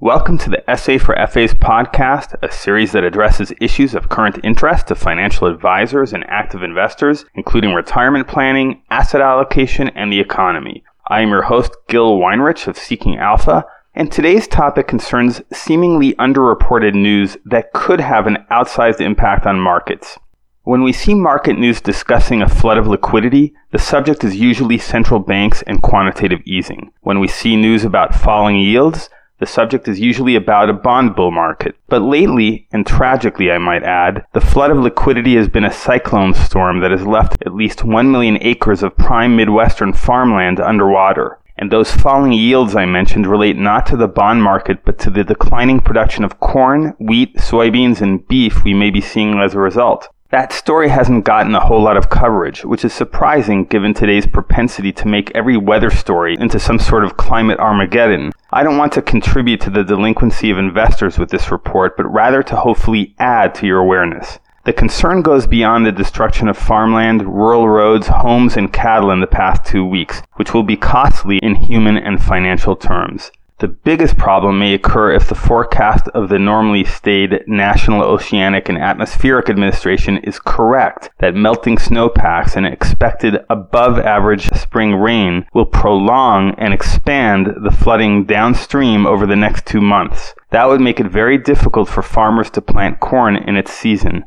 Welcome to the SA for FAs podcast, a series that addresses issues of current interest to financial advisors and active investors, including retirement planning, asset allocation, and the economy. I am your host, Gil Weinrich of Seeking Alpha, and today's topic concerns seemingly underreported news that could have an outsized impact on markets. When we see market news discussing a flood of liquidity, the subject is usually central banks and quantitative easing. When we see news about falling yields, the subject is usually about a bond bull market. But lately, and tragically I might add, the flood of liquidity has been a cyclone storm that has left at least 1 million acres of prime Midwestern farmland underwater. And those falling yields I mentioned relate not to the bond market, but to the declining production of corn, wheat, soybeans, and beef we may be seeing as a result. That story hasn't gotten a whole lot of coverage, which is surprising given today's propensity to make every weather story into some sort of climate Armageddon. I don't want to contribute to the delinquency of investors with this report, but rather to hopefully add to your awareness. The concern goes beyond the destruction of farmland, rural roads, homes, and cattle in the past two weeks, which will be costly in human and financial terms. The biggest problem may occur if the forecast of the normally staid National Oceanic and Atmospheric Administration is correct that melting snowpacks and expected above average spring rain will prolong and expand the flooding downstream over the next two months. That would make it very difficult for farmers to plant corn in its season.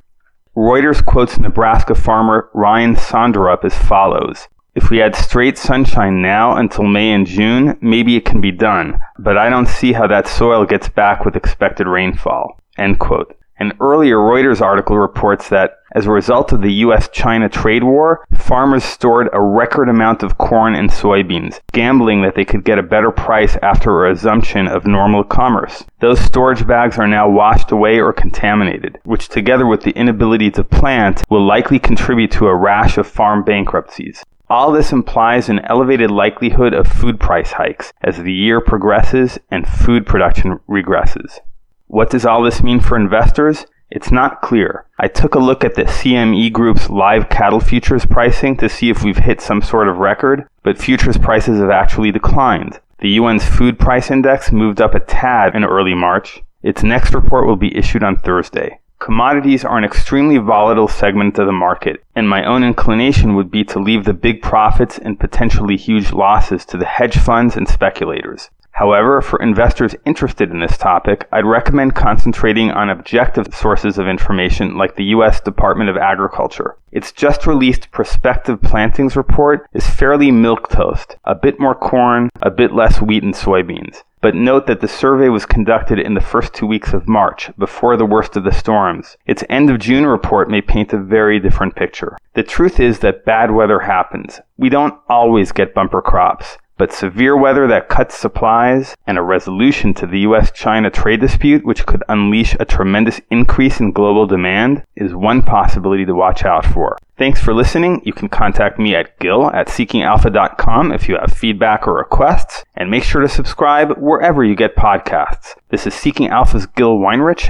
Reuters quotes Nebraska farmer Ryan Sonderup as follows if we had straight sunshine now until May and June, maybe it can be done, but I don't see how that soil gets back with expected rainfall. End quote. An earlier Reuters article reports that as a result of the US China trade war, farmers stored a record amount of corn and soybeans, gambling that they could get a better price after a resumption of normal commerce. Those storage bags are now washed away or contaminated, which together with the inability to plant will likely contribute to a rash of farm bankruptcies. All this implies an elevated likelihood of food price hikes as the year progresses and food production regresses. What does all this mean for investors? It's not clear. I took a look at the CME Group's live cattle futures pricing to see if we've hit some sort of record, but futures prices have actually declined. The UN's food price index moved up a tad in early March. Its next report will be issued on Thursday. Commodities are an extremely volatile segment of the market, and my own inclination would be to leave the big profits and potentially huge losses to the hedge funds and speculators. However, for investors interested in this topic, I'd recommend concentrating on objective sources of information like the U.S. Department of Agriculture. Its just released prospective plantings report is fairly milquetoast, a bit more corn, a bit less wheat and soybeans. But note that the survey was conducted in the first two weeks of March, before the worst of the storms. Its end of June report may paint a very different picture. The truth is that bad weather happens. We don't always get bumper crops. But severe weather that cuts supplies and a resolution to the US China trade dispute, which could unleash a tremendous increase in global demand, is one possibility to watch out for. Thanks for listening. You can contact me at gil at seekingalpha.com if you have feedback or requests, and make sure to subscribe wherever you get podcasts. This is Seeking Alpha's Gil Weinrich,